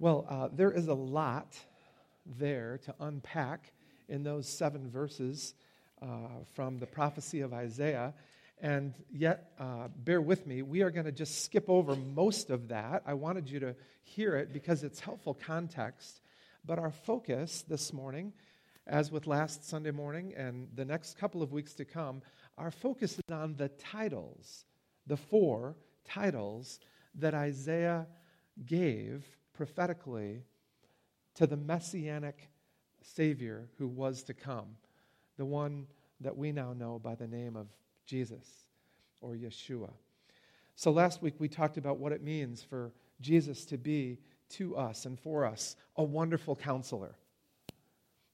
Well, uh, there is a lot there to unpack in those seven verses uh, from the prophecy of Isaiah. And yet, uh, bear with me, we are going to just skip over most of that. I wanted you to hear it because it's helpful context. But our focus this morning, as with last Sunday morning and the next couple of weeks to come, our focus is on the titles, the four titles that Isaiah gave prophetically to the messianic Savior who was to come, the one that we now know by the name of Jesus or Yeshua. So last week we talked about what it means for Jesus to be to us and for us a wonderful counselor.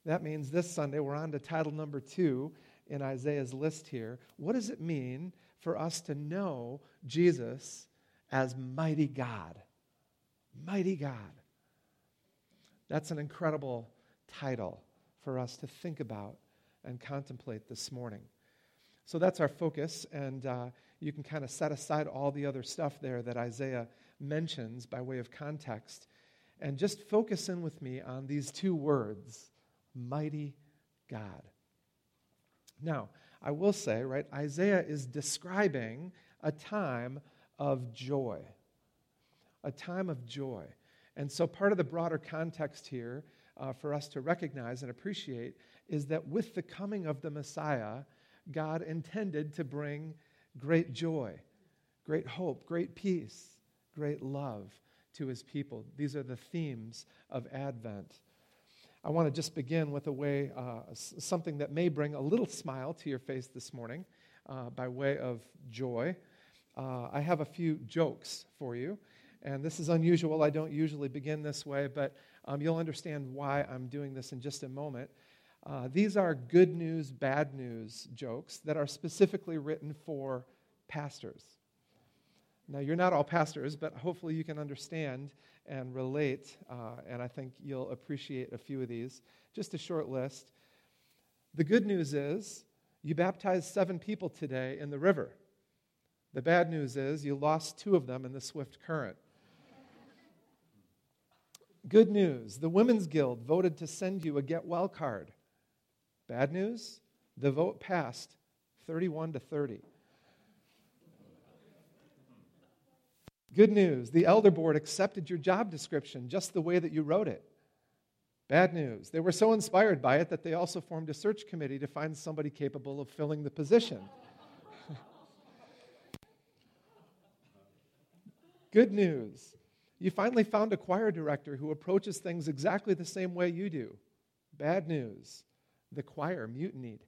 That means this Sunday we're on to title number two in Isaiah's list here. What does it mean for us to know Jesus as mighty God? Mighty God. That's an incredible title for us to think about and contemplate this morning. So that's our focus, and uh, you can kind of set aside all the other stuff there that Isaiah mentions by way of context and just focus in with me on these two words mighty God. Now, I will say, right, Isaiah is describing a time of joy. A time of joy. And so, part of the broader context here uh, for us to recognize and appreciate is that with the coming of the Messiah, God intended to bring great joy, great hope, great peace, great love to his people. These are the themes of Advent. I want to just begin with a way, uh, something that may bring a little smile to your face this morning uh, by way of joy. Uh, I have a few jokes for you, and this is unusual. I don't usually begin this way, but um, you'll understand why I'm doing this in just a moment. Uh, these are good news, bad news jokes that are specifically written for pastors. Now, you're not all pastors, but hopefully you can understand and relate, uh, and I think you'll appreciate a few of these. Just a short list. The good news is you baptized seven people today in the river. The bad news is you lost two of them in the swift current. Good news the Women's Guild voted to send you a get well card. Bad news the vote passed 31 to 30. Good news the elder board accepted your job description just the way that you wrote it. Bad news they were so inspired by it that they also formed a search committee to find somebody capable of filling the position. Good news you finally found a choir director who approaches things exactly the same way you do. Bad news the choir mutinied.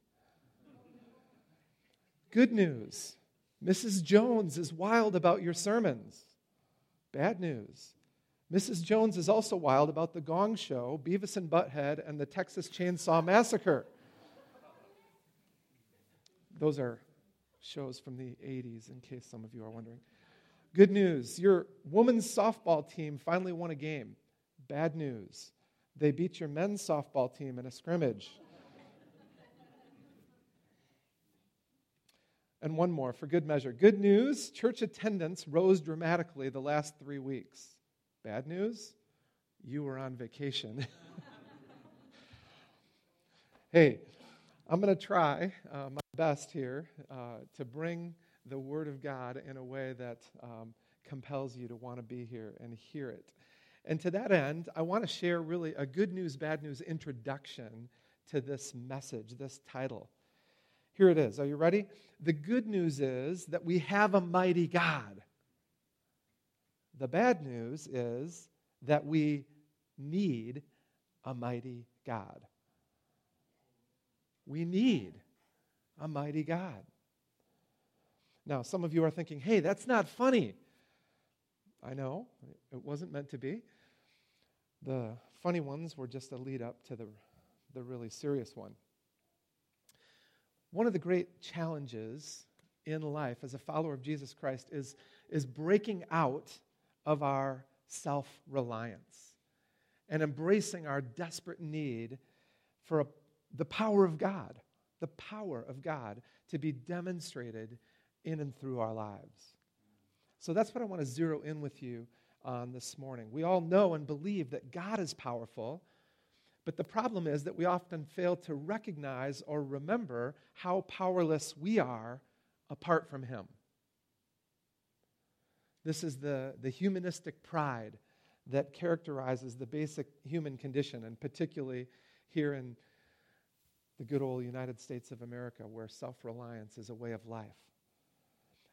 Good news Mrs. Jones is wild about your sermons. Bad news. Mrs. Jones is also wild about the Gong Show, Beavis and Butthead, and the Texas Chainsaw Massacre. Those are shows from the 80s, in case some of you are wondering. Good news your women's softball team finally won a game. Bad news they beat your men's softball team in a scrimmage. And one more for good measure. Good news church attendance rose dramatically the last three weeks. Bad news you were on vacation. hey, I'm going to try uh, my best here uh, to bring the Word of God in a way that um, compels you to want to be here and hear it. And to that end, I want to share really a good news, bad news introduction to this message, this title. Here it is. Are you ready? The good news is that we have a mighty God. The bad news is that we need a mighty God. We need a mighty God. Now, some of you are thinking, hey, that's not funny. I know, it wasn't meant to be. The funny ones were just a lead up to the, the really serious one. One of the great challenges in life as a follower of Jesus Christ is, is breaking out of our self reliance and embracing our desperate need for a, the power of God, the power of God to be demonstrated in and through our lives. So that's what I want to zero in with you on this morning. We all know and believe that God is powerful, but the problem is that we often fail to recognize or remember how powerless we are apart from Him. This is the, the humanistic pride that characterizes the basic human condition, and particularly here in the good old United States of America, where self reliance is a way of life.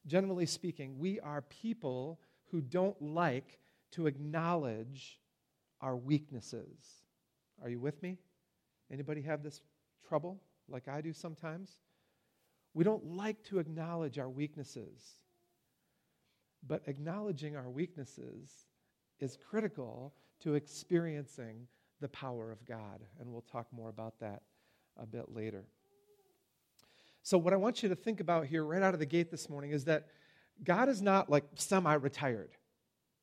Generally speaking, we are people who don't like to acknowledge our weaknesses. Are you with me? Anybody have this trouble like I do sometimes? We don't like to acknowledge our weaknesses. But acknowledging our weaknesses is critical to experiencing the power of God. And we'll talk more about that a bit later. So, what I want you to think about here right out of the gate this morning is that God is not like semi retired.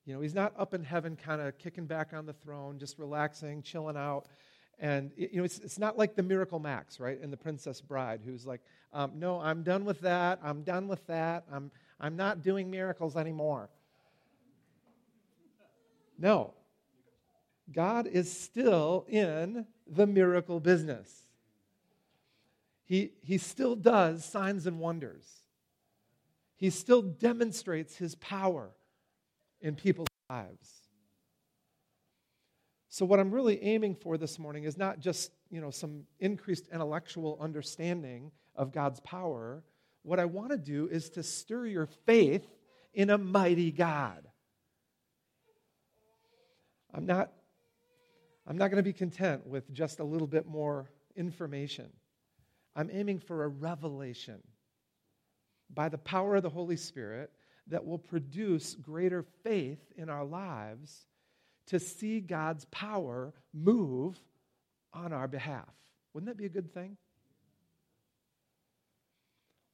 You know, He's not up in heaven, kind of kicking back on the throne, just relaxing, chilling out. And, you know, it's, it's not like the Miracle Max, right, and the Princess Bride, who's like, um, no, I'm done with that. I'm done with that. I'm, I'm not doing miracles anymore. No. God is still in the miracle business. He, he still does signs and wonders. He still demonstrates his power in people's lives. So, what I'm really aiming for this morning is not just you know, some increased intellectual understanding of God's power. What I want to do is to stir your faith in a mighty God. I'm not, I'm not going to be content with just a little bit more information. I'm aiming for a revelation by the power of the Holy Spirit that will produce greater faith in our lives to see God's power move on our behalf. Wouldn't that be a good thing?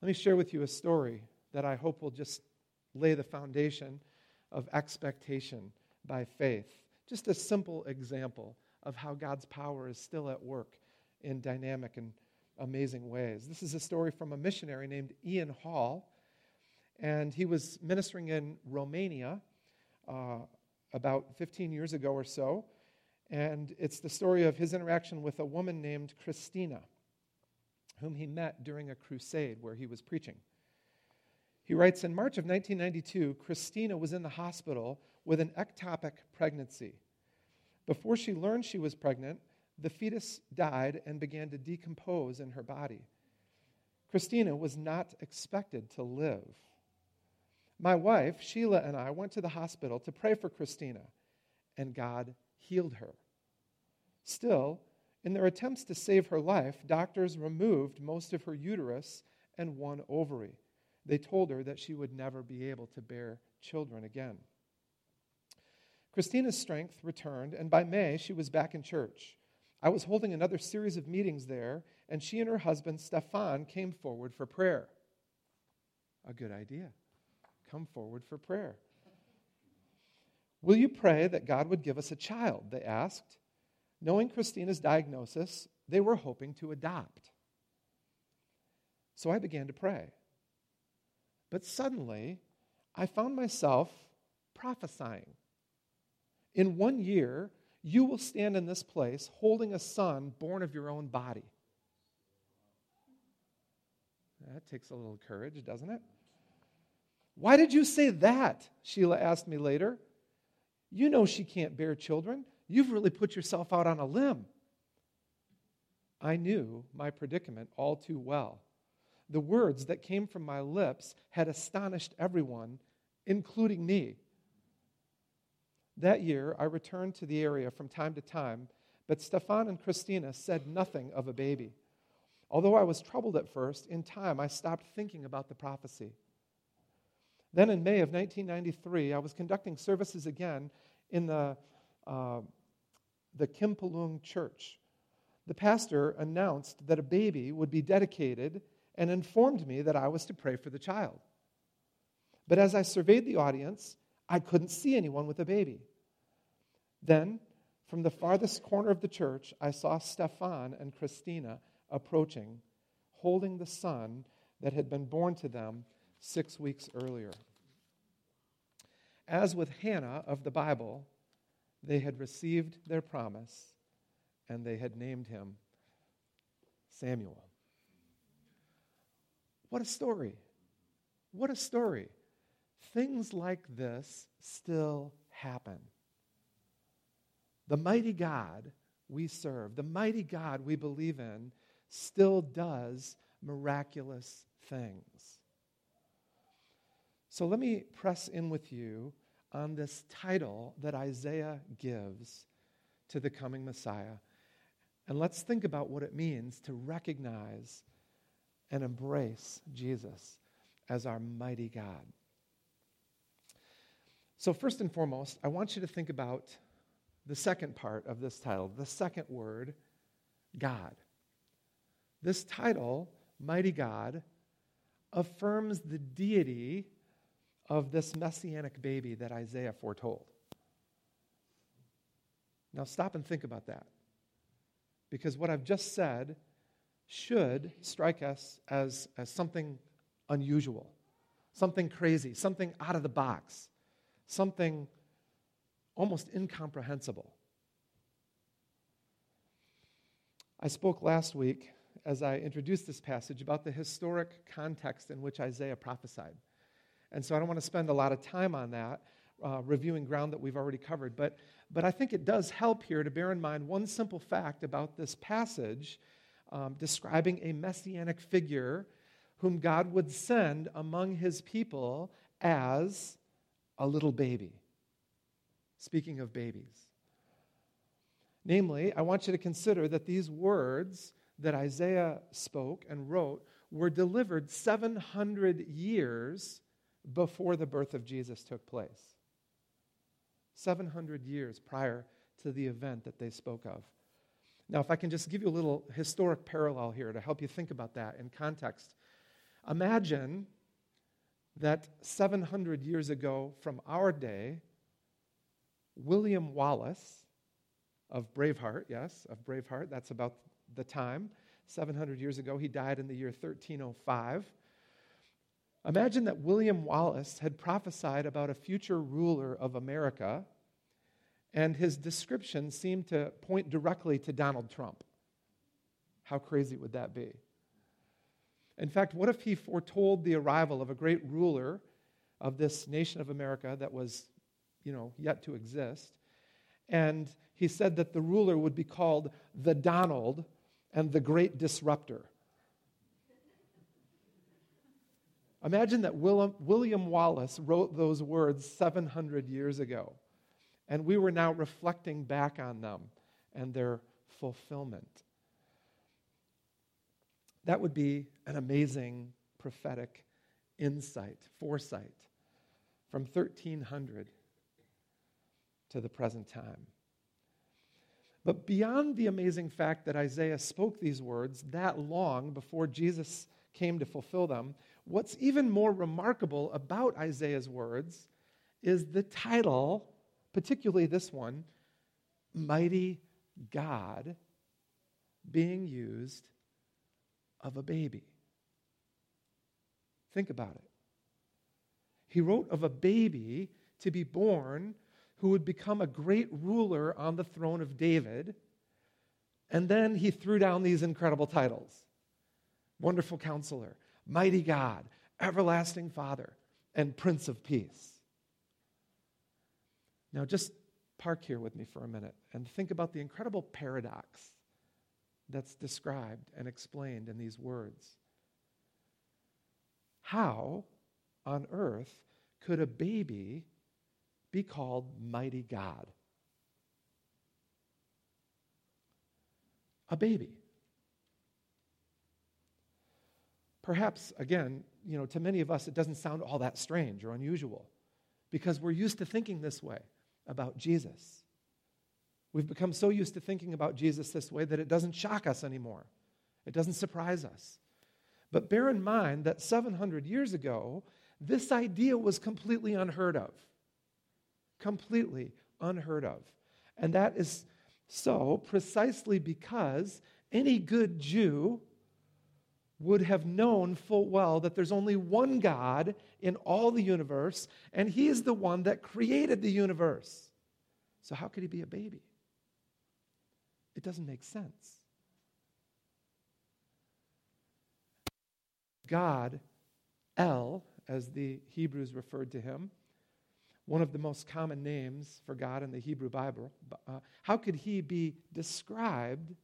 Let me share with you a story that I hope will just lay the foundation of expectation by faith. Just a simple example of how God's power is still at work in dynamic and amazing ways. This is a story from a missionary named Ian Hall, and he was ministering in Romania uh, about 15 years ago or so. And it's the story of his interaction with a woman named Christina, whom he met during a crusade where he was preaching. He writes In March of 1992, Christina was in the hospital with an ectopic pregnancy. Before she learned she was pregnant, the fetus died and began to decompose in her body. Christina was not expected to live. My wife, Sheila, and I went to the hospital to pray for Christina, and God healed her. Still, in their attempts to save her life, doctors removed most of her uterus and one ovary. They told her that she would never be able to bear children again. Christina's strength returned, and by May, she was back in church. I was holding another series of meetings there, and she and her husband, Stefan, came forward for prayer. A good idea. Come forward for prayer. Will you pray that God would give us a child? They asked. Knowing Christina's diagnosis, they were hoping to adopt. So I began to pray. But suddenly, I found myself prophesying. In one year, you will stand in this place holding a son born of your own body. That takes a little courage, doesn't it? Why did you say that? Sheila asked me later. You know she can't bear children. You've really put yourself out on a limb. I knew my predicament all too well. The words that came from my lips had astonished everyone, including me. That year, I returned to the area from time to time, but Stefan and Christina said nothing of a baby. Although I was troubled at first, in time I stopped thinking about the prophecy. Then in May of 1993, I was conducting services again in the, uh, the Câmpulung church. The pastor announced that a baby would be dedicated and informed me that I was to pray for the child. But as I surveyed the audience, I couldn't see anyone with a baby. Then, from the farthest corner of the church, I saw Stefan and Christina approaching, holding the son that had been born to them six weeks earlier. as with Hannah of the Bible, they had received their promise and they had named him Samuel. What a story! What a story. Things like this still happen. The mighty God we serve, the mighty God we believe in, still does miraculous things. So let me press in with you on this title that Isaiah gives to the coming Messiah. And let's think about what it means to recognize and embrace Jesus as our mighty God. So, first and foremost, I want you to think about the second part of this title, the second word, God. This title, Mighty God, affirms the deity of this messianic baby that Isaiah foretold. Now, stop and think about that. Because what I've just said should strike us as, as something unusual, something crazy, something out of the box, something almost incomprehensible. I spoke last week as I introduced this passage about the historic context in which Isaiah prophesied. And so I don't want to spend a lot of time on that, uh, reviewing ground that we've already covered. But, but I think it does help here to bear in mind one simple fact about this passage um, describing a messianic figure whom God would send among his people as a little baby. Speaking of babies. Namely, I want you to consider that these words that Isaiah spoke and wrote were delivered 700 years before the birth of Jesus took place. 700 years prior to the event that they spoke of. Now, if I can just give you a little historic parallel here to help you think about that in context. Imagine that 700 years ago from our day, William Wallace of Braveheart, yes, of Braveheart, that's about the time, 700 years ago, he died in the year 1305. Imagine that William Wallace had prophesied about a future ruler of America, and his description seemed to point directly to Donald Trump. How crazy would that be? In fact, what if he foretold the arrival of a great ruler of this nation of America that was, you know, yet to exist? And he said that the ruler would be called the Donald and the Great Disruptor. Imagine that William Wallace wrote those words 700 years ago, and we were now reflecting back on them and their fulfillment. That would be an amazing prophetic insight, foresight from 1300 to the present time. But beyond the amazing fact that Isaiah spoke these words that long before Jesus came to fulfill them, what's even more remarkable about Isaiah's words is the title, particularly this one, Mighty God, being used of a baby. Think about it. He wrote of a baby to be born who would become a great ruler on the throne of David. And then he threw down these incredible titles Wonderful Counselor, Mighty God, Everlasting Father, and Prince of Peace. Now, just park here with me for a minute and think about the incredible paradox that's described and explained in these words. How on earth could a baby be called Mighty God? A baby. Perhaps, again, you know, to many of us, it doesn't sound all that strange or unusual because we're used to thinking this way about Jesus. We've become so used to thinking about Jesus this way that it doesn't shock us anymore. It doesn't surprise us. But bear in mind that 700 years ago, this idea was completely unheard of. Completely unheard of. And that is so precisely because any good Jew would have known full well that there's only one God in all the universe, and He is the one that created the universe. So, how could He be a baby? It doesn't make sense. God, El, as the Hebrews referred to him, one of the most common names for God in the Hebrew Bible, uh, how could he be described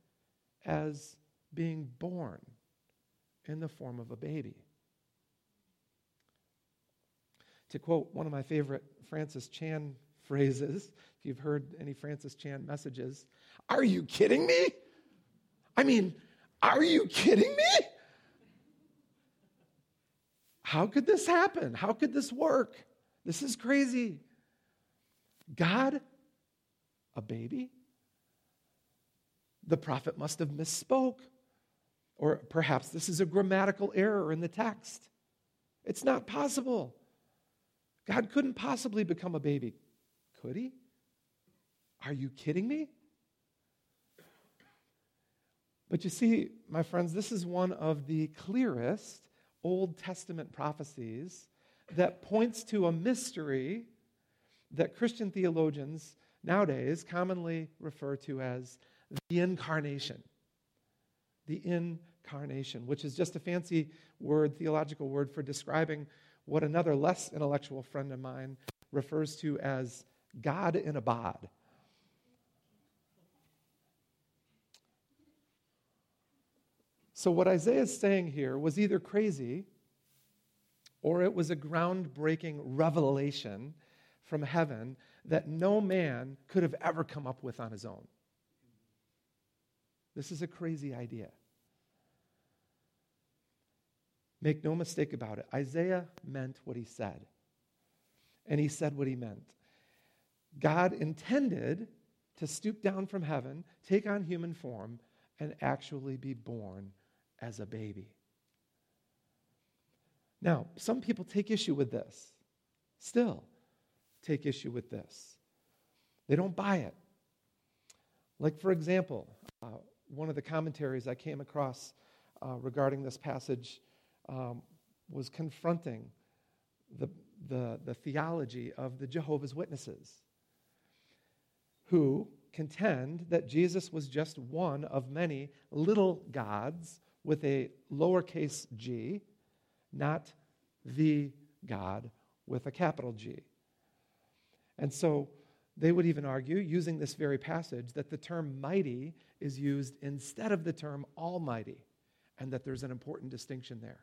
as being born in the form of a baby? To quote one of my favorite Francis Chan phrases, if you've heard any Francis Chan messages, are you kidding me? I mean, are you kidding me? How could this happen? How could this work? This is crazy. God, a baby? The prophet must have misspoke. Or perhaps this is a grammatical error in the text. It's not possible. God couldn't possibly become a baby. Could he? Are you kidding me? But you see, my friends, this is one of the clearest Old Testament prophecies that points to a mystery that Christian theologians nowadays commonly refer to as the incarnation. The incarnation, which is just a fancy word, theological word for describing what another less intellectual friend of mine refers to as God in a bod. So, what Isaiah is saying here was either crazy or it was a groundbreaking revelation from heaven that no man could have ever come up with on his own. This is a crazy idea. Make no mistake about it. Isaiah meant what he said. And he said what he meant. God intended to stoop down from heaven, take on human form, and actually be born as a baby. Now, some people take issue with this, still take issue with this. They don't buy it. Like, for example, uh, one of the commentaries I came across uh, regarding this passage um, was confronting the, the, the theology of the Jehovah's Witnesses, who contend that Jesus was just one of many little gods with a lowercase g, not the God with a capital G. And so they would even argue, using this very passage, that the term mighty is used instead of the term almighty, and that there's an important distinction there.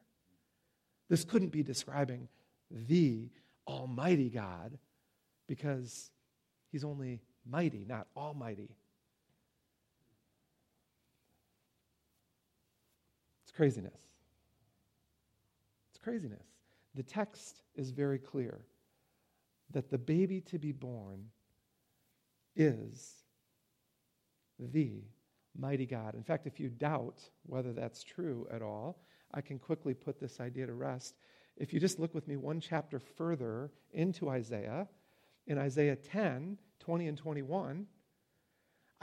This couldn't be describing the almighty God because he's only mighty, not almighty. Craziness. It's craziness. The text is very clear that the baby to be born is the mighty God. In fact, if you doubt whether that's true at all, I can quickly put this idea to rest. If you just look with me one chapter further into Isaiah, in Isaiah 10, 20, and 21,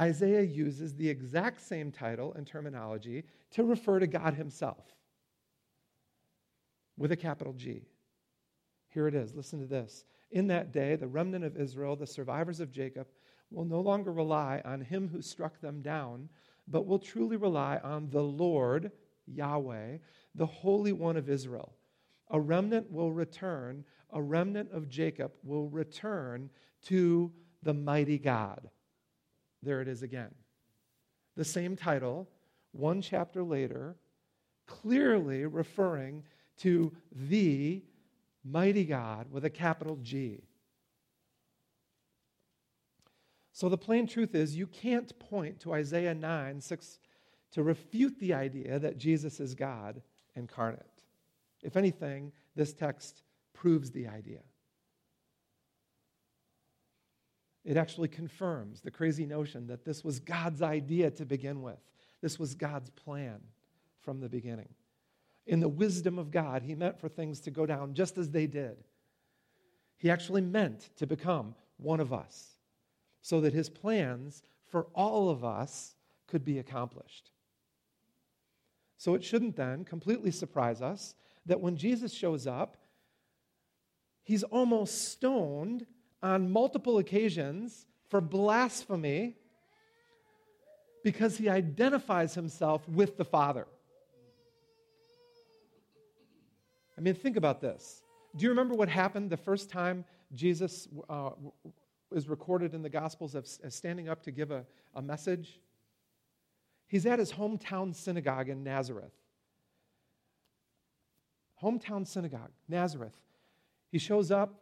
Isaiah uses the exact same title and terminology to refer to God Himself with a capital G. Here it is. Listen to this. In that day, the remnant of Israel, the survivors of Jacob, will no longer rely on him who struck them down, but will truly rely on the Lord, Yahweh, the Holy One of Israel. A remnant will return, a remnant of Jacob will return to the mighty God. There it is again. The same title, one chapter later, clearly referring to the mighty God with a capital G. So the plain truth is, you can't point to Isaiah 9, 6 to refute the idea that Jesus is God incarnate. If anything, this text proves the idea. It actually confirms the crazy notion that this was God's idea to begin with. This was God's plan from the beginning. In the wisdom of God, He meant for things to go down just as they did. He actually meant to become one of us so that His plans for all of us could be accomplished. So it shouldn't then completely surprise us that when Jesus shows up, he's almost stoned on multiple occasions for blasphemy because he identifies himself with the Father. I mean, think about this. Do you remember what happened the first time Jesus uh, is recorded in the Gospels as, standing up to give a, a message? He's at his hometown synagogue in Nazareth. Hometown synagogue, Nazareth. He shows up,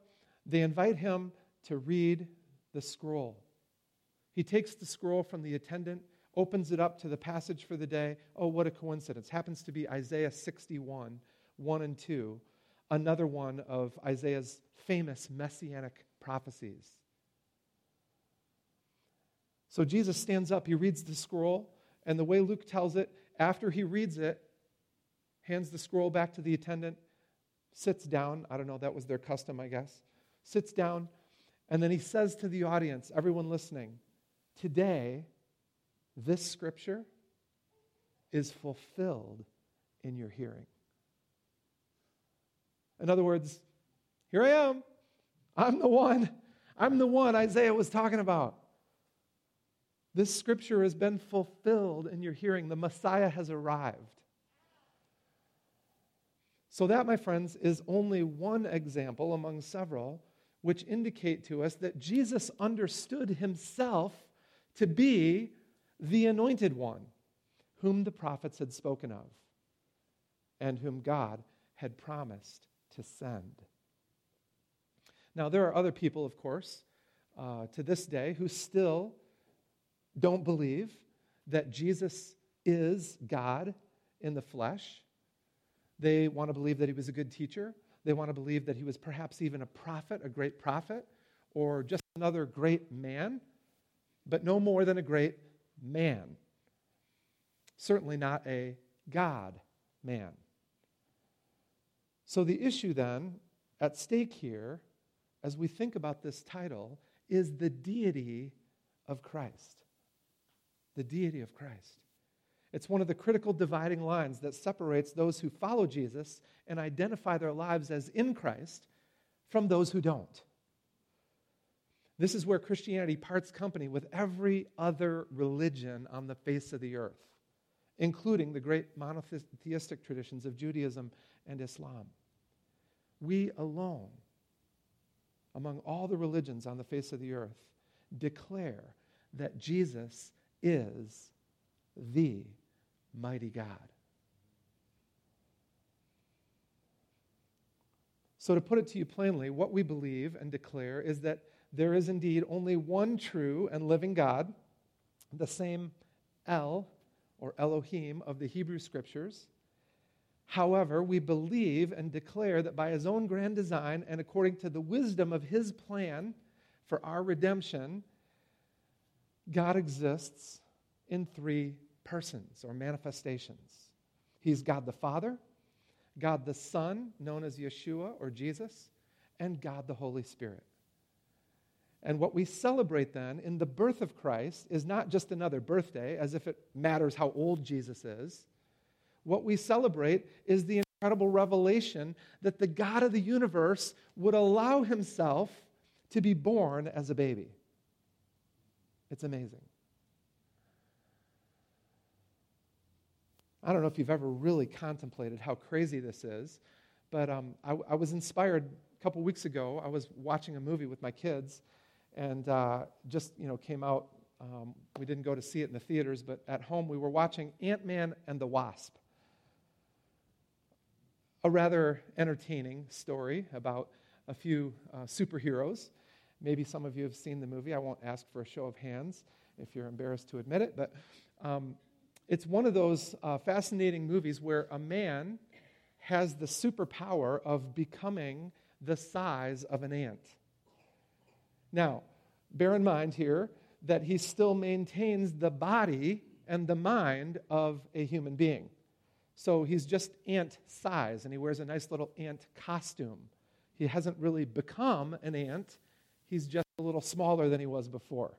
they invite him to read the scroll. He takes the scroll from the attendant, opens it up to the passage for the day. Oh, what a coincidence. Happens to be Isaiah 61, 1 and 2, another one of Isaiah's famous messianic prophecies. So Jesus stands up, he reads the scroll, and the way Luke tells it, after he reads it, hands the scroll back to the attendant, sits down. I don't know, that was their custom, I guess. Sits down, and then he says to the audience, everyone listening, Today, this scripture is fulfilled in your hearing. In other words, here I am. I'm the one. I'm the one Isaiah was talking about. This scripture has been fulfilled in your hearing. The Messiah has arrived. So, that, my friends, is only one example among several which indicate to us that Jesus understood himself to be the anointed one whom the prophets had spoken of and whom God had promised to send. Now, there are other people, of course, uh, to this day who still don't believe that Jesus is God in the flesh. They want to believe that he was a good teacher. They want to believe that he was perhaps even a prophet, a great prophet, or just another great man, but no more than a great man. Certainly not a God man. So, the issue then at stake here, as we think about this title, is the deity of Christ. The deity of Christ. It's one of the critical dividing lines that separates those who follow Jesus and identify their lives as in Christ from those who don't. This is where Christianity parts company with every other religion on the face of the earth, including the great monotheistic traditions of Judaism and Islam. We alone, among all the religions on the face of the earth, declare that Jesus is the mighty God. So, to put it to you plainly, what we believe and declare is that there is indeed only one true and living God, the same El or Elohim of the Hebrew Scriptures. However, we believe and declare that by his own grand design and according to the wisdom of his plan for our redemption, God exists in three persons or manifestations. He's God the Father, God the Son, known as Yeshua or Jesus, and God the Holy Spirit. And what we celebrate then in the birth of Christ is not just another birthday, as if it matters how old Jesus is. What we celebrate is the incredible revelation that the God of the universe would allow himself to be born as a baby. It's amazing. I don't know if you've ever really contemplated how crazy this is, but um, I, I, was inspired a couple weeks ago. I was watching a movie with my kids, and uh, just you know came out. Um, we didn't go to see it in the theaters, but at home we were watching Ant Man and the Wasp. A rather entertaining story about a few uh, superheroes. Maybe some of you have seen the movie. I won't ask for a show of hands if you're embarrassed to admit it, but um, it's one of those uh, fascinating movies where a man has the superpower of becoming the size of an ant. Now, bear in mind here that he still maintains the body and the mind of a human being. So he's just ant size, and he wears a nice little ant costume. He hasn't really become an ant, he's just a little smaller than he was before.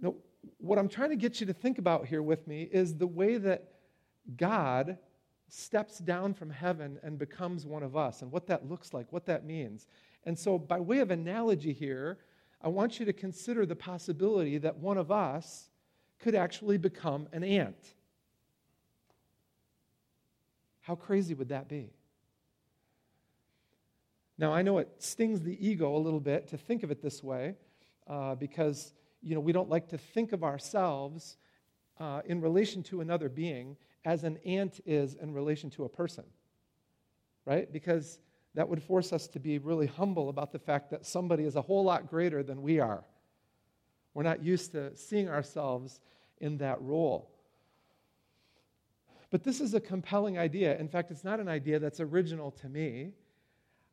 Now, what I'm trying to get you to think about here with me is the way that God steps down from heaven and becomes one of us, and what that looks like, what that means. And so, by way of analogy here, I want you to consider the possibility that one of us could actually become an ant. How crazy would that be? Now, I know it stings the ego a little bit to think of it this way uh, because you know, we don't like to think of ourselves uh, in relation to another being as an ant is in relation to a person, right? Because that would force us to be really humble about the fact that somebody is a whole lot greater than we are. We're not used to seeing ourselves in that role. But this is a compelling idea. In fact, it's not an idea that's original to me.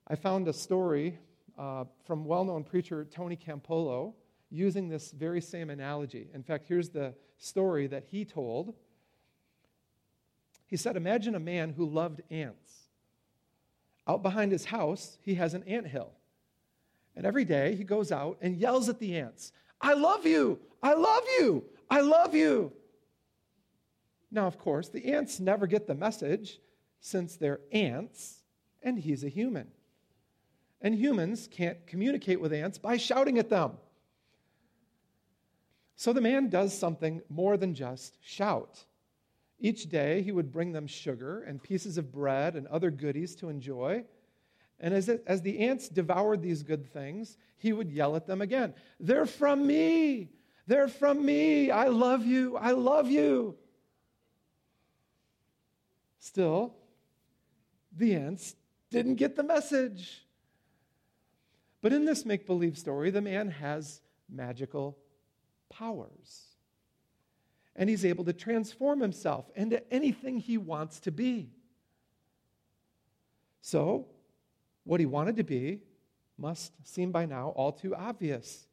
I found a story uh, from well known preacher Tony Campolo using this very same analogy. In fact, here's the story that he told. He said, Imagine a man who loved ants. Out behind his house, he has an ant hill. And every day he goes out and yells at the ants, I love you! I love you! I love you! Now, of course, the ants never get the message since they're ants and he's a human. And humans can't communicate with ants by shouting at them. So the man does something more than just shout. Each day he would bring them sugar and pieces of bread and other goodies to enjoy. And as, it, as the ants devoured these good things, he would yell at them again They're from me! They're from me! I love you! I love you! Still, the ants didn't get the message. But in this make believe story, the man has magical powers. And he's able to transform himself into anything he wants to be. So, what he wanted to be must seem by now all too obvious.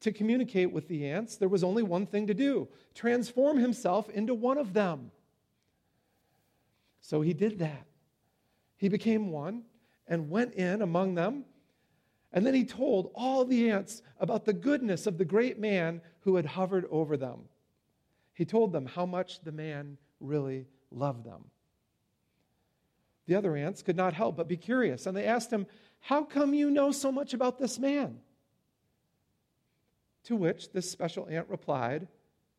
To communicate with the ants, there was only one thing to do transform himself into one of them. So he did that. He became one and went in among them and then he told all the ants about the goodness of the great man who had hovered over them. He told them how much the man really loved them. The other ants could not help but be curious, and they asked him, How come you know so much about this man? To which this special ant replied,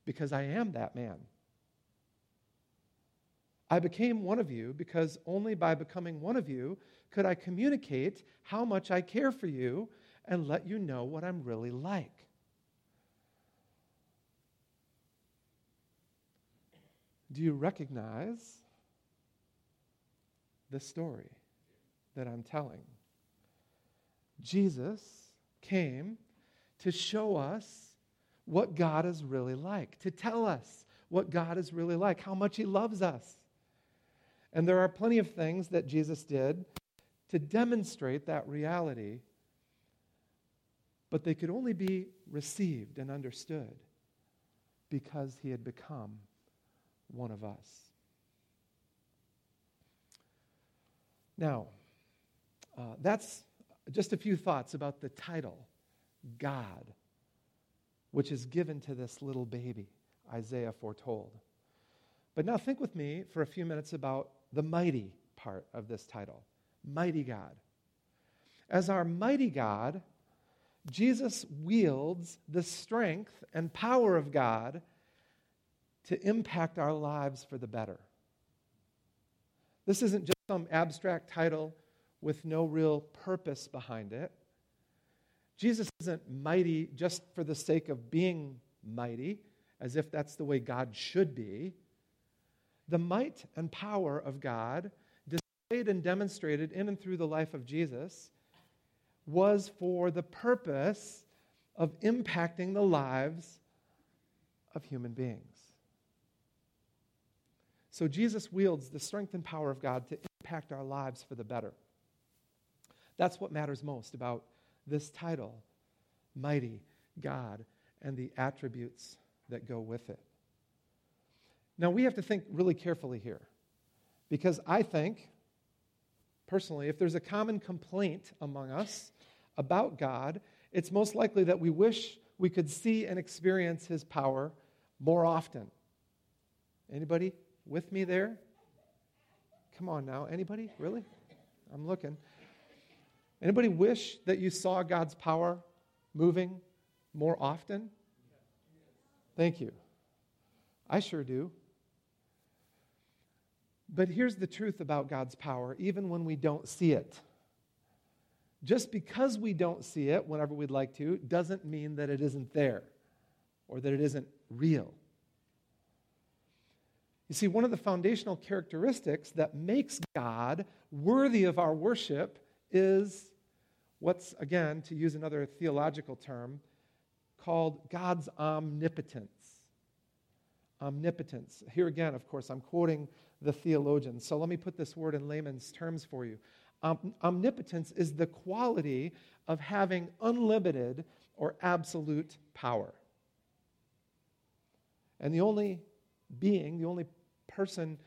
Because I am that man. I became one of you because only by becoming one of you could I communicate how much I care for you and let you know what I'm really like. Do you recognize the story that I'm telling? Jesus came to show us what God is really like, to tell us what God is really like, how much He loves us. And there are plenty of things that Jesus did to demonstrate that reality, but they could only be received and understood because he had become one of us. Now, uh, that's just a few thoughts about the title, God, which is given to this little baby, Isaiah foretold. But now think with me for a few minutes about the mighty part of this title mighty God. As our mighty God, Jesus wields the strength and power of God to impact our lives for the better. This isn't just some abstract title with no real purpose behind it. Jesus isn't mighty just for the sake of being mighty, as if that's the way God should be. The might and power of God and demonstrated in and through the life of Jesus was for the purpose of impacting the lives of human beings. So Jesus wields the strength and power of God to impact our lives for the better. That's what matters most about this title, Mighty God, and the attributes that go with it. Now, we have to think really carefully here because I think personally, if there's a common complaint among us about God, it's most likely that we wish we could see and experience his power more often. Anybody with me there? Come on now. Anybody? Really? I'm looking. Anybody wish that you saw God's power moving more often? Thank you. I sure do. But here's the truth about God's power, even when we don't see it. Just because we don't see it whenever we'd like to doesn't mean that it isn't there or that it isn't real. You see, one of the foundational characteristics that makes God worthy of our worship is what's, again, to use another theological term, called God's omnipotence. Omnipotence. Here again, of course, I'm quoting the theologians. So let me put this word in layman's terms for you. Um, omnipotence is the quality of having unlimited or absolute power. And the only being, the only person,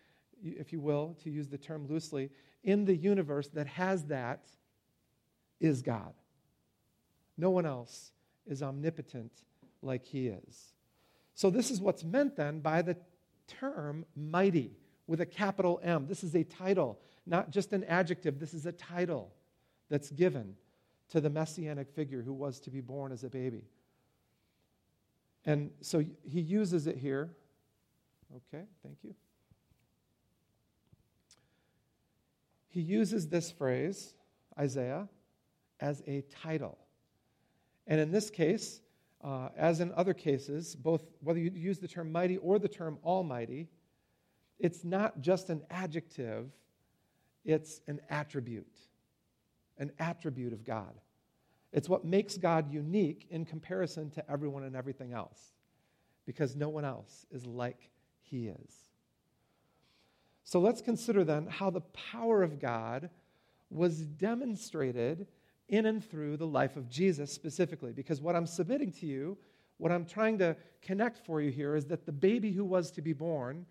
if you will, to use the term loosely, in the universe that has that is God. No one else is omnipotent like he is. So, this is what's meant then by the term mighty with a capital M. This is a title, not just an adjective. This is a title that's given to the messianic figure who was to be born as a baby. And so he uses it here. Okay, thank you. He uses this phrase, Isaiah, as a title. And in this case, uh, as in other cases, both whether you use the term mighty or the term almighty, it's not just an adjective, it's an attribute, an attribute of God. It's what makes God unique in comparison to everyone and everything else, because no one else is like he is. So let's consider then how the power of God was demonstrated in and through the life of Jesus specifically. Because what I'm submitting to you, what I'm trying to connect for you here, is that the baby who was to be born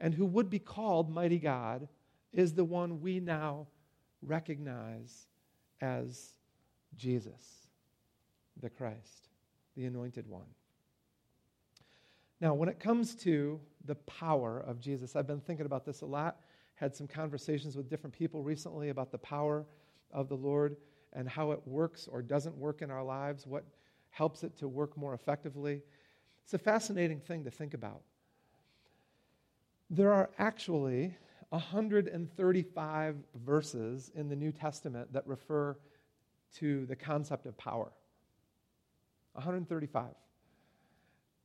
and who would be called Mighty God is the one we now recognize as Jesus, the Christ, the anointed one. Now, when it comes to the power of Jesus, I've been thinking about this a lot, had some conversations with different people recently about the power of the Lord and how it works or doesn't work in our lives, what helps it to work more effectively. It's a fascinating thing to think about. There are actually 135 verses in the New Testament that refer to the concept of power. 135.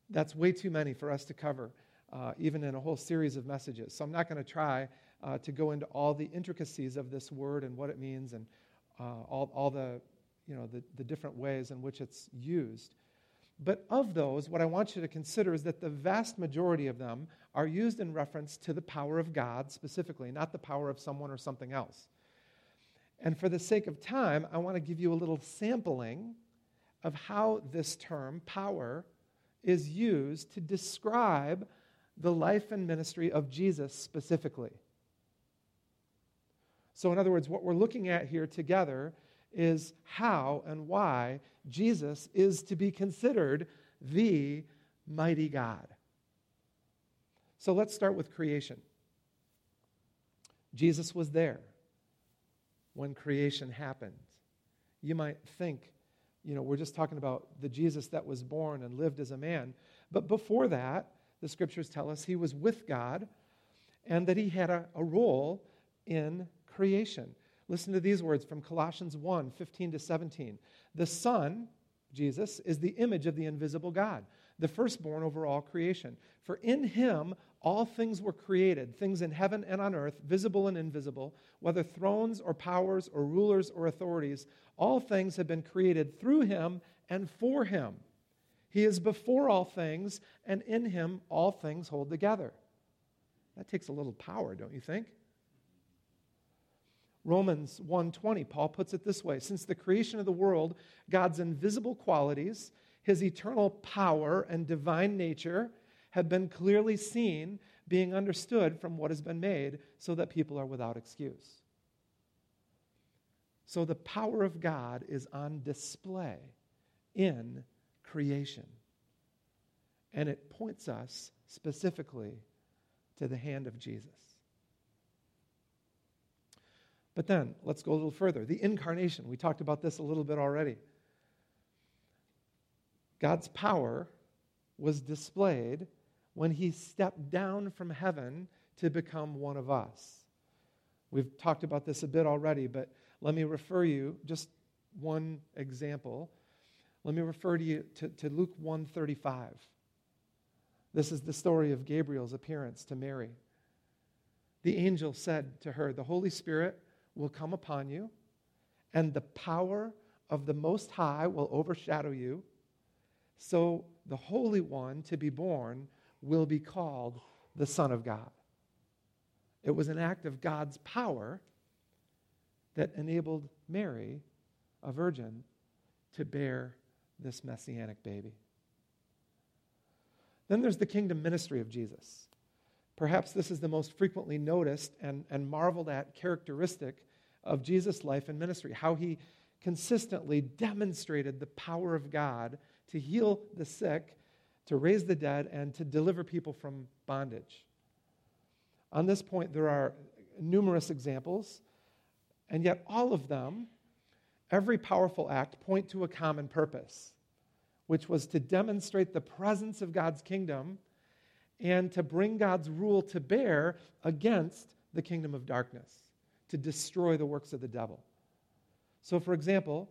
That's way too many for us to cover, uh, even in a whole series of messages. So I'm not going to try uh, to go into all the intricacies of this word and what it means and uh, all, all the, you know, the, the different ways in which it's used. But of those, what I want you to consider is that the vast majority of them are used in reference to the power of God specifically, not the power of someone or something else. And for the sake of time, I want to give you a little sampling of how this term, power, is used to describe the life and ministry of Jesus specifically. So, in other words, what we're looking at here together is how and why Jesus is to be considered the mighty God. So, let's start with creation. Jesus was there when creation happened. You might think you know, we're just talking about the Jesus that was born and lived as a man. But before that, the scriptures tell us he was with God and that he had a, a role in creation. Listen to these words from Colossians 1 15 to 17. The Son, Jesus, is the image of the invisible God, the firstborn over all creation. For in him all things were created, things in heaven and on earth, visible and invisible, whether thrones or powers or rulers or authorities. All things have been created through him and for him. He is before all things, and in him all things hold together. That takes a little power, don't you think? Romans 1:20 Paul puts it this way since the creation of the world God's invisible qualities his eternal power and divine nature have been clearly seen being understood from what has been made so that people are without excuse so the power of God is on display in creation. And it points us specifically to the hand of Jesus. But then, let's go a little further. The incarnation, we talked about this a little bit already. God's power was displayed when he stepped down from heaven to become one of us. We've talked about this a bit already, but let me refer you just one example. Let me refer to you to, to Luke 135. This is the story of Gabriel's appearance to Mary. The angel said to her, The Holy Spirit will come upon you, and the power of the Most High will overshadow you. So the Holy One to be born will be called the Son of God. It was an act of God's power that enabled Mary, a virgin, to bear this messianic baby. Then there's the kingdom ministry of Jesus. Perhaps this is the most frequently noticed and, and marveled at characteristic of Jesus' life and ministry, how he consistently demonstrated the power of God to heal the sick, to raise the dead, and to deliver people from bondage. On this point, there are numerous examples, and yet all of them, every powerful act, point to a common purpose, which was to demonstrate the presence of God's kingdom and to bring God's rule to bear against the kingdom of darkness, to destroy the works of the devil. So, for example,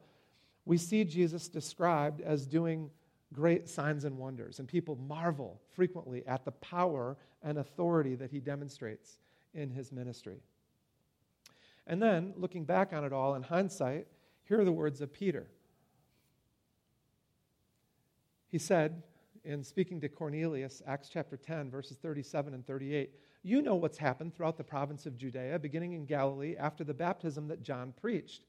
we see Jesus described as doing great signs and wonders, and people marvel frequently at the power and authority that he demonstrates in his ministry. And then, looking back on it all in hindsight, here are the words of Peter. He said, in speaking to Cornelius, Acts chapter 10, verses 37 and 38, You know what's happened throughout the province of Judea, beginning in Galilee, after the baptism that John preached.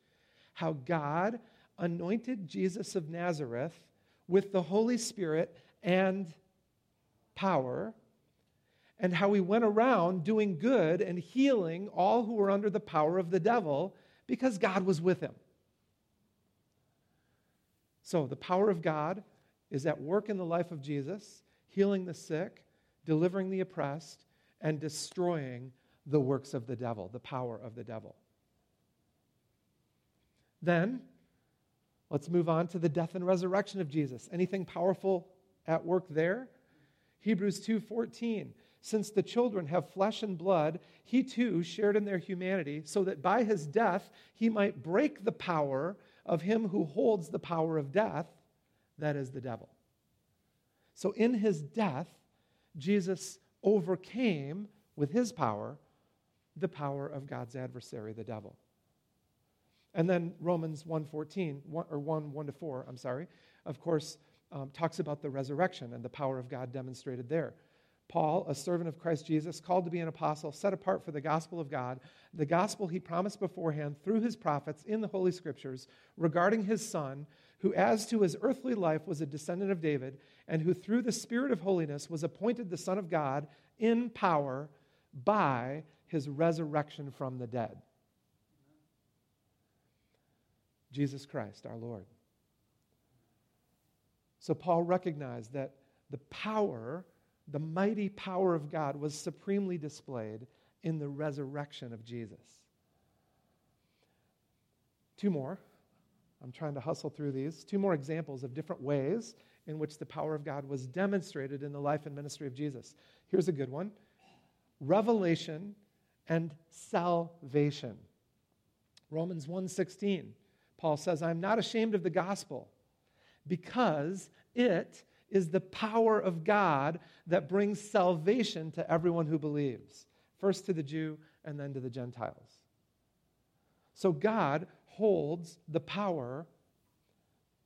How God anointed Jesus of Nazareth with the Holy Spirit and power, and how he went around doing good and healing all who were under the power of the devil because God was with him. So, the power of God is at work in the life of Jesus, healing the sick, delivering the oppressed, and destroying the works of the devil, the power of the devil. Then, Let's move on to the death and resurrection of Jesus. Anything powerful at work there? Hebrews 2:14 Since the children have flesh and blood, he too shared in their humanity, so that by his death he might break the power of him who holds the power of death, that is the devil. So in his death, Jesus overcame with his power the power of God's adversary, the devil. And then Romans 1.14, or 1, 1 to 4, I'm sorry, of course, um, talks about the resurrection and the power of God demonstrated there. Paul, a servant of Christ Jesus, called to be an apostle, set apart for the gospel of God, the gospel he promised beforehand through his prophets in the Holy Scriptures regarding his Son, who, as to his earthly life, was a descendant of David, and who, through the Spirit of holiness, was appointed the Son of God in power by his resurrection from the dead. Jesus Christ, our Lord. So Paul recognized that the power, the mighty power of God, was supremely displayed in the resurrection of Jesus. Two more. I'm trying to hustle through these. Two more examples of different ways in which the power of God was demonstrated in the life and ministry of Jesus. Here's a good one revelation and salvation. Romans 1:16 Paul says, I'm not ashamed of the gospel because it is the power of God that brings salvation to everyone who believes, first to the Jew and then to the Gentiles. So God holds the power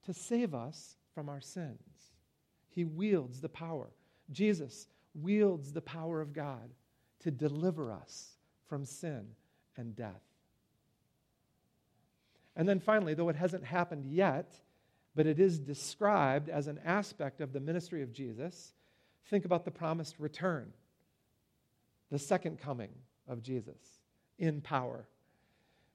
to save us from our sins. He wields the power. Jesus wields the power of God to deliver us from sin and death. And then finally, though it hasn't happened yet, but it is described as an aspect of the ministry of Jesus, think about the promised return, the second coming of Jesus in power.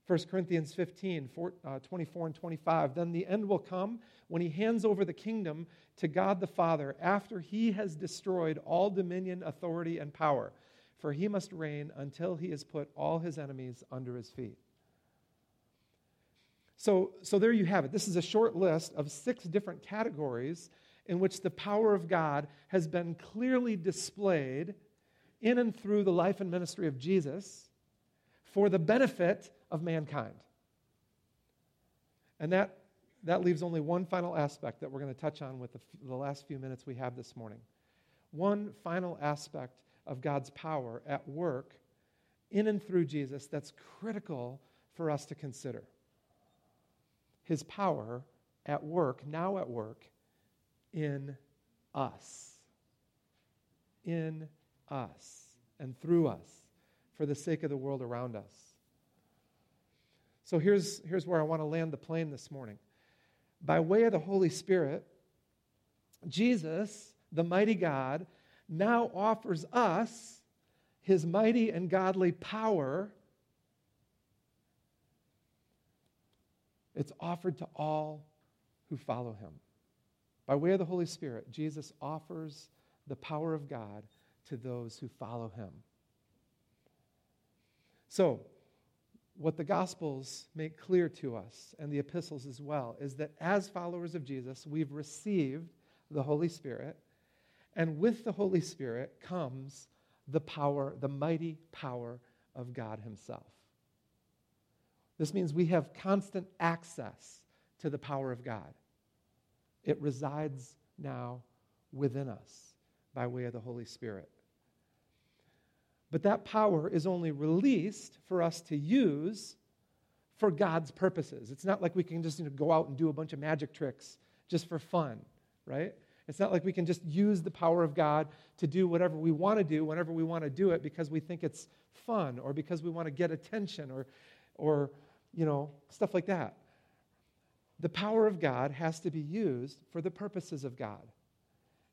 1 Corinthians 15, 4, uh, 24 and 25. Then the end will come when he hands over the kingdom to God the Father after he has destroyed all dominion, authority, and power. For he must reign until he has put all his enemies under his feet. So, so there you have it. This is a short list of six different categories in which the power of God has been clearly displayed in and through the life and ministry of Jesus for the benefit of mankind. And that, that leaves only one final aspect that we're going to touch on with the, the last few minutes we have this morning. One final aspect of God's power at work in and through Jesus that's critical for us to consider. His power at work, now at work, in us. In us and through us for the sake of the world around us. So here's, here's where I want to land the plane this morning. By way of the Holy Spirit, Jesus, the mighty God, now offers us his mighty and godly power. It's offered to all who follow him. By way of the Holy Spirit, Jesus offers the power of God to those who follow him. So, what the Gospels make clear to us, and the epistles as well, is that as followers of Jesus, we've received the Holy Spirit, and with the Holy Spirit comes the power, the mighty power of God Himself. This means we have constant access to the power of God. It resides now within us by way of the Holy Spirit. But that power is only released for us to use for God's purposes. It's not like we can just you know, go out and do a bunch of magic tricks just for fun, right? It's not like we can just use the power of God to do whatever we want to do whenever we want to do it because we think it's fun or because we want to get attention or, or you know, stuff like that. The power of God has to be used for the purposes of God.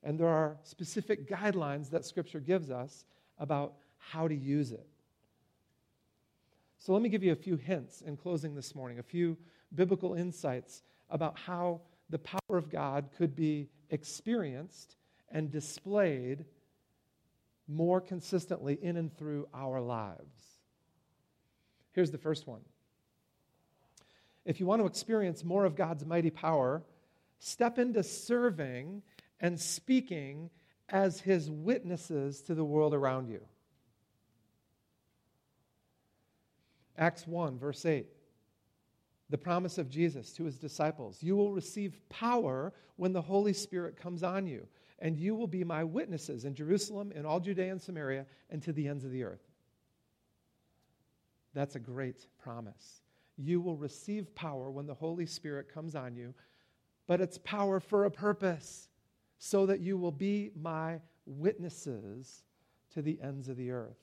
And there are specific guidelines that Scripture gives us about how to use it. So let me give you a few hints in closing this morning, a few biblical insights about how the power of God could be experienced and displayed more consistently in and through our lives. Here's the first one. If you want to experience more of God's mighty power, step into serving and speaking as his witnesses to the world around you. Acts 1, verse 8. The promise of Jesus to his disciples You will receive power when the Holy Spirit comes on you, and you will be my witnesses in Jerusalem, in all Judea and Samaria, and to the ends of the earth. That's a great promise. You will receive power when the Holy Spirit comes on you, but it's power for a purpose, so that you will be my witnesses to the ends of the earth.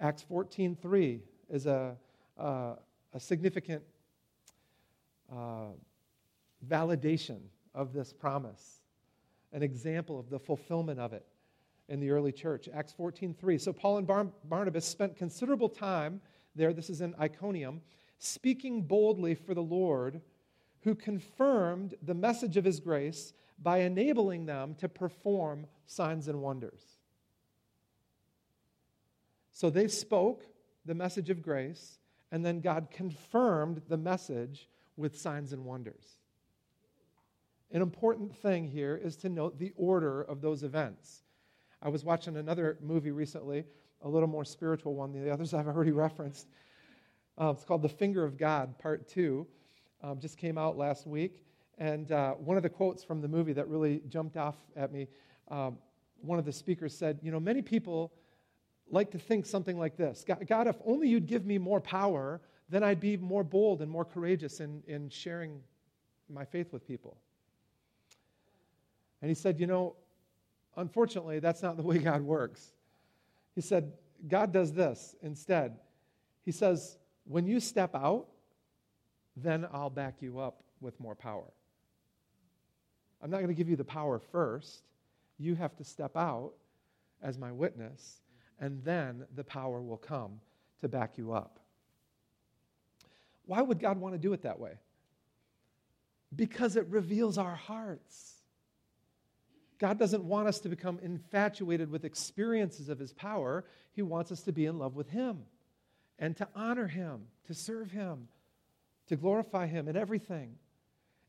Acts 14.3 is a, uh, a significant uh, validation of this promise, an example of the fulfillment of it in the early church. Acts 14.3. So Paul and Bar- Barnabas spent considerable time there, this is in Iconium, speaking boldly for the Lord, who confirmed the message of his grace by enabling them to perform signs and wonders. So they spoke the message of grace, and then God confirmed the message with signs and wonders. An important thing here is to note the order of those events. I was watching another movie recently, a little more spiritual one than the others I've already referenced. Uh, it's called The Finger of God, Part 2. Um, just came out last week. And uh, one of the quotes from the movie that really jumped off at me, um, one of the speakers said, You know, many people like to think something like this God, if only you'd give me more power, then I'd be more bold and more courageous in, in sharing my faith with people. And he said, You know, unfortunately, that's not the way God works. He said, God does this instead. He says, When you step out, then I'll back you up with more power. I'm not going to give you the power first. You have to step out as my witness and then the power will come to back you up. Why would God want to do it that way? Because it reveals our hearts. God doesn't want us to become infatuated with experiences of His power. He wants us to be in love with Him and to honor Him, to serve Him, to glorify Him in everything.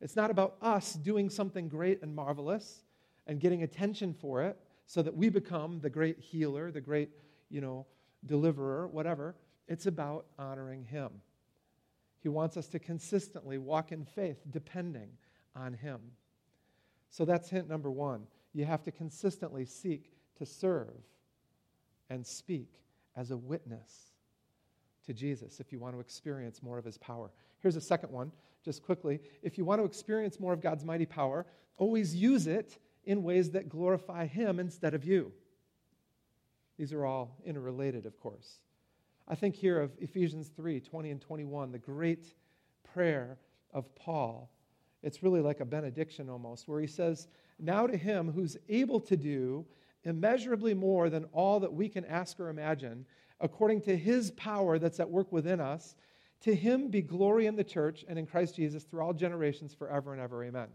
It's not about us doing something great and marvelous and getting attention for it so that we become the great healer, the great, you know, deliverer, whatever. It's about honoring Him. He wants us to consistently walk in faith, depending on Him. So that's hint number one you have to consistently seek to serve and speak as a witness to Jesus if you want to experience more of his power. Here's a second one, just quickly. If you want to experience more of God's mighty power, always use it in ways that glorify him instead of you. These are all interrelated, of course. I think here of Ephesians 3 20 and 21, the great prayer of Paul. It's really like a benediction almost, where he says, now to him who's able to do immeasurably more than all that we can ask or imagine, according to his power that's at work within us, to him be glory in the church and in Christ Jesus through all generations forever and ever. Amen.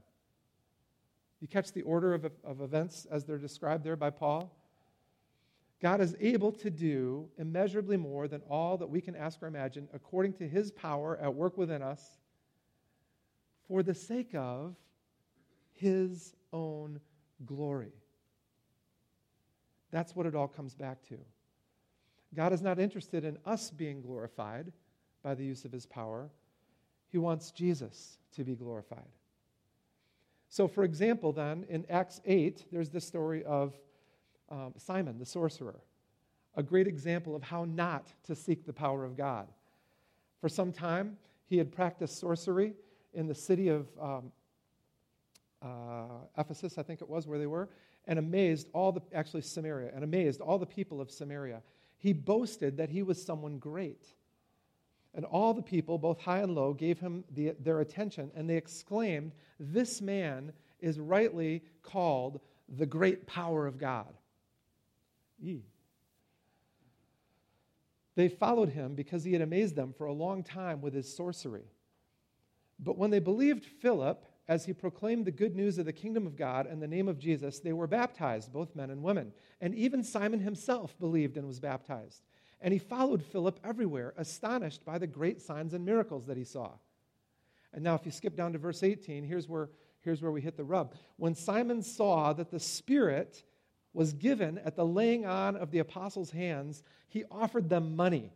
You catch the order of, of events as they're described there by Paul? God is able to do immeasurably more than all that we can ask or imagine, according to his power at work within us, for the sake of his own glory. That's what it all comes back to. God is not interested in us being glorified by the use of his power. He wants Jesus to be glorified. So, for example, then, in Acts 8, there's the story of um, Simon the sorcerer, a great example of how not to seek the power of God. For some time, he had practiced sorcery in the city of um, uh, Ephesus, I think it was, where they were, and amazed all the, actually Samaria, and amazed all the people of Samaria. He boasted that he was someone great. And all the people, both high and low, gave him the, their attention, and they exclaimed, This man is rightly called the great power of God. Yee. They followed him because he had amazed them for a long time with his sorcery. But when they believed Philip, as he proclaimed the good news of the kingdom of God and the name of Jesus, they were baptized, both men and women. And even Simon himself believed and was baptized. And he followed Philip everywhere, astonished by the great signs and miracles that he saw. And now, if you skip down to verse 18, here's where, here's where we hit the rub. When Simon saw that the Spirit was given at the laying on of the apostles' hands, he offered them money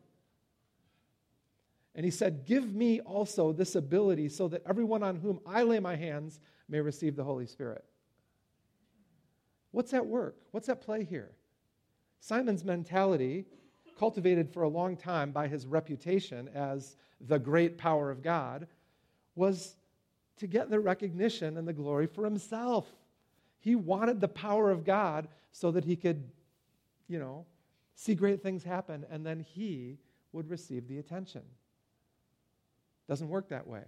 and he said, Give me also this ability so that everyone on whom I lay my hands may receive the Holy Spirit. What's at work? What's at play here? Simon's mentality, cultivated for a long time by his reputation as the great power of God, was to get the recognition and the glory for himself. He wanted the power of God so that he could, you know, see great things happen and then he would receive the attention. Doesn't work that way.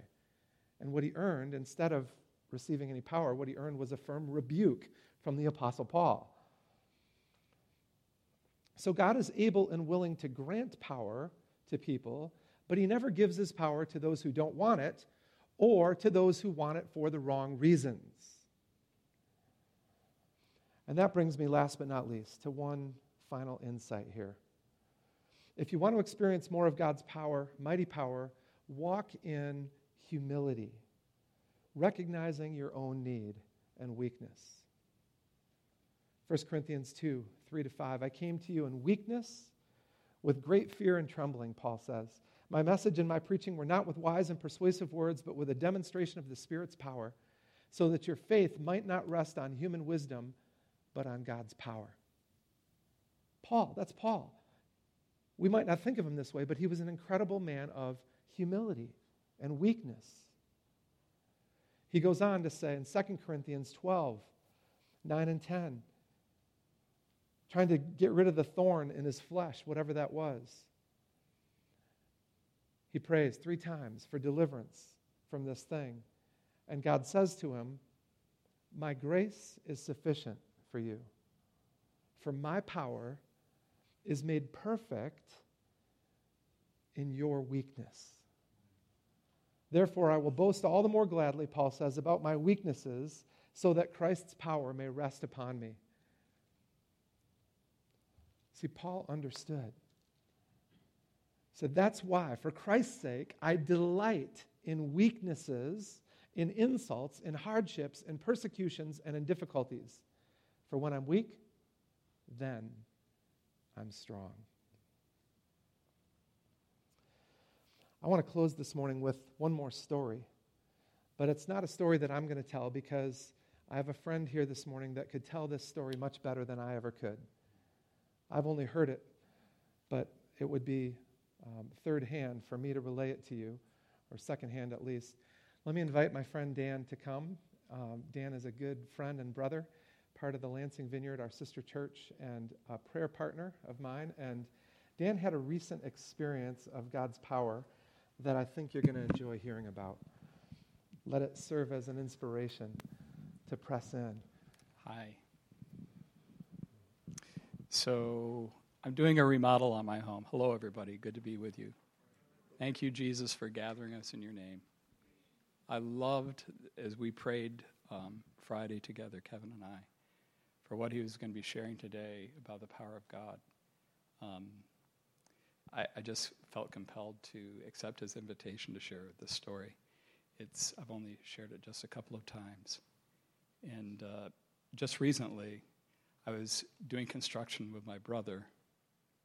And what he earned, instead of receiving any power, what he earned was a firm rebuke from the Apostle Paul. So God is able and willing to grant power to people, but he never gives his power to those who don't want it or to those who want it for the wrong reasons. And that brings me, last but not least, to one final insight here. If you want to experience more of God's power, mighty power, walk in humility, recognizing your own need and weakness. 1 Corinthians 2 3 to 5. I came to you in weakness, with great fear and trembling, Paul says. My message and my preaching were not with wise and persuasive words, but with a demonstration of the Spirit's power, so that your faith might not rest on human wisdom, but on God's power. Paul, that's Paul. We might not think of him this way, but he was an incredible man of humility and weakness. He goes on to say in 2 Corinthians 12, 9 and 10, trying to get rid of the thorn in his flesh, whatever that was. He prays three times for deliverance from this thing. And God says to him, My grace is sufficient for you, for my power is made perfect in your weakness. Therefore, I will boast all the more gladly, Paul says, about my weaknesses, so that Christ's power may rest upon me. See, Paul understood. He said, That's why, for Christ's sake, I delight in weaknesses, in insults, in hardships, in persecutions, and in difficulties. For when I'm weak, then I'm strong. I want to close this morning with one more story. But it's not a story that I'm going to tell because I have a friend here this morning that could tell this story much better than I ever could. I've only heard it, but it would be um, third hand for me to relay it to you, or second hand at least. Let me invite my friend Dan to come. Um, Dan is a good friend and brother, part of the Lansing Vineyard, our sister church, and a prayer partner of mine. And Dan had a recent experience of God's power that I think you're going to enjoy hearing about. Let it serve as an inspiration to press in. Hi. So, I'm doing a remodel on my home. Hello, everybody. Good to be with you. Thank you, Jesus, for gathering us in your name. I loved as we prayed um, Friday together, Kevin and I, for what he was going to be sharing today about the power of God. Um, I, I, just felt compelled to accept his invitation to share this story. It's I've only shared it just a couple of times, and uh, just recently, I was doing construction with my brother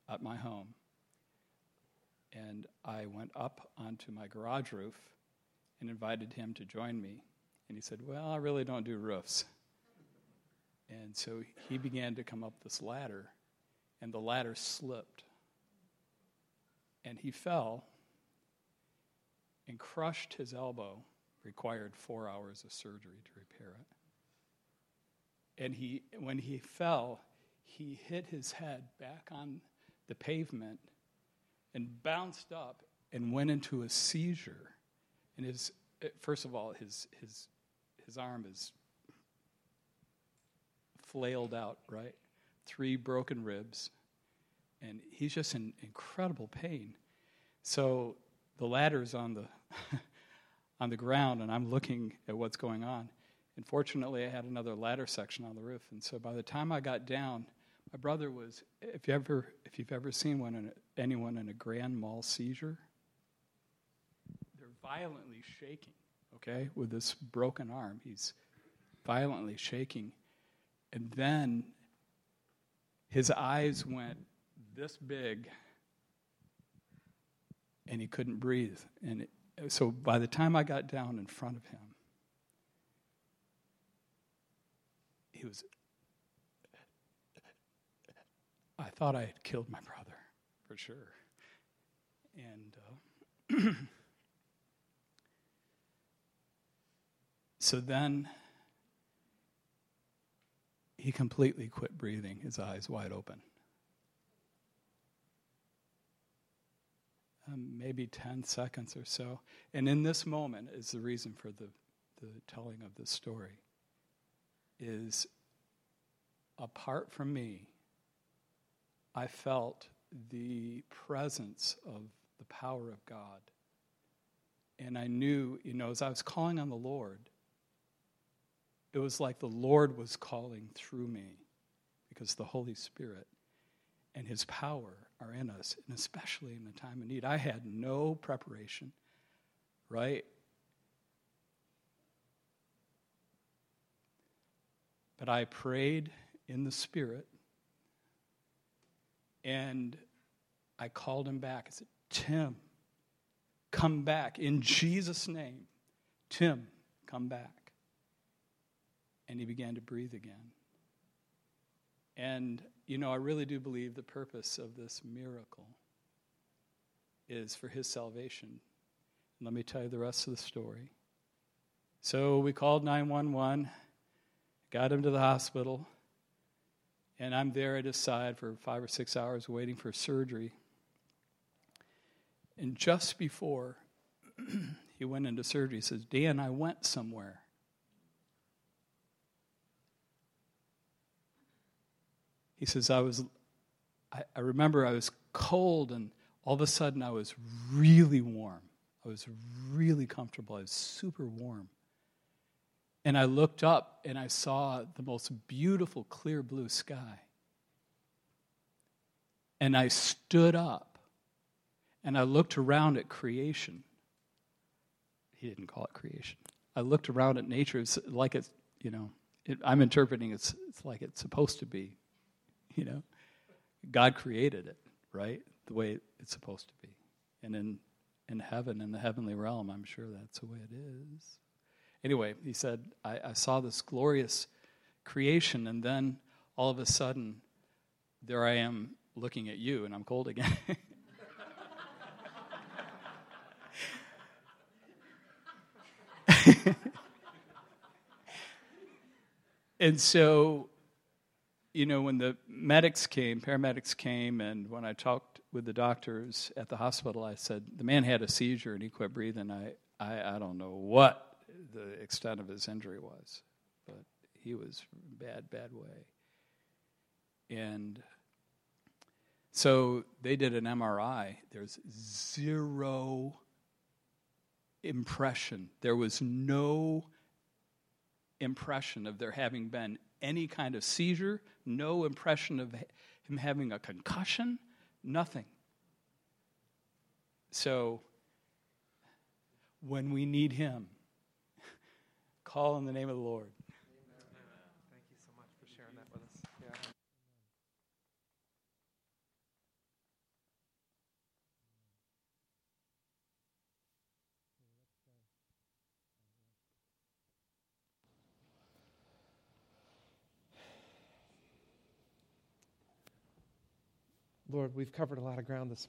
at my home, and I went up onto my garage roof and invited him to join me, and he said, "Well, I really don't do roofs." And so he began to come up this ladder, and the ladder slipped and he fell and crushed his elbow, required four hours of surgery to repair it. And he, when he fell, he hit his head back on the pavement and bounced up and went into a seizure. And his, first of all, his, his, his arm is flailed out, right? Three broken ribs, and he's just in incredible pain. So the ladder's on the on the ground, and I'm looking at what's going on. And fortunately, I had another ladder section on the roof, and so by the time I got down, my brother was. If you ever, if you've ever seen one in a, anyone in a grand mal seizure, they're violently shaking. Okay, with this broken arm, he's violently shaking, and then his eyes went this big and he couldn't breathe. And it, so by the time I got down in front of him, he was. I thought I had killed my brother, for sure. And uh, so then he completely quit breathing, his eyes wide open. um, maybe 10 seconds or so. And in this moment is the reason for the, the telling of this story is apart from me, I felt the presence of the power of God. And I knew, you know, as I was calling on the Lord, it was like the Lord was calling through me because the Holy Spirit and His power are in us, and especially in the time of need. I had no preparation, right? But I prayed in the Spirit, and I called him back. I said, Tim, come back in Jesus' name. Tim, come back. And he began to breathe again. And you know, I really do believe the purpose of this miracle is for his salvation. Let me tell you the rest of the story. So we called 911, got him to the hospital, and I'm there at his side for five or six hours waiting for surgery. And just before he went into surgery, he says, Dan, I went somewhere. He says, I was, I, I remember I was cold and all of a sudden I was really warm. I I was really comfortable. I was super warm. And I looked up and I saw the most beautiful, clear blue sky. And I stood up and I looked around at creation. He didn't call it creation. I looked around at nature it's like it's, you know, it, I'm interpreting it's, it's like it's supposed to be, you know. God created it, right? The way it's supposed to be. And in, in heaven, in the heavenly realm, I'm sure that's the way it is. Anyway, he said, I, I saw this glorious creation, and then all of a sudden, there I am looking at you, and I'm cold again. and so, you know, when the medics came, paramedics came, and when I talked with the doctors at the hospital, I said, the man had a seizure and he quit breathing. I, I, I don't know what the extent of his injury was, but he was bad, bad way. And so they did an MRI. There's zero impression. There was no impression of there having been any kind of seizure, no impression of him having a concussion, nothing. So, when we need him, call in the name of the Lord. Thank you so much for sharing that with us. Yeah. Lord, we've covered a lot of ground this morning.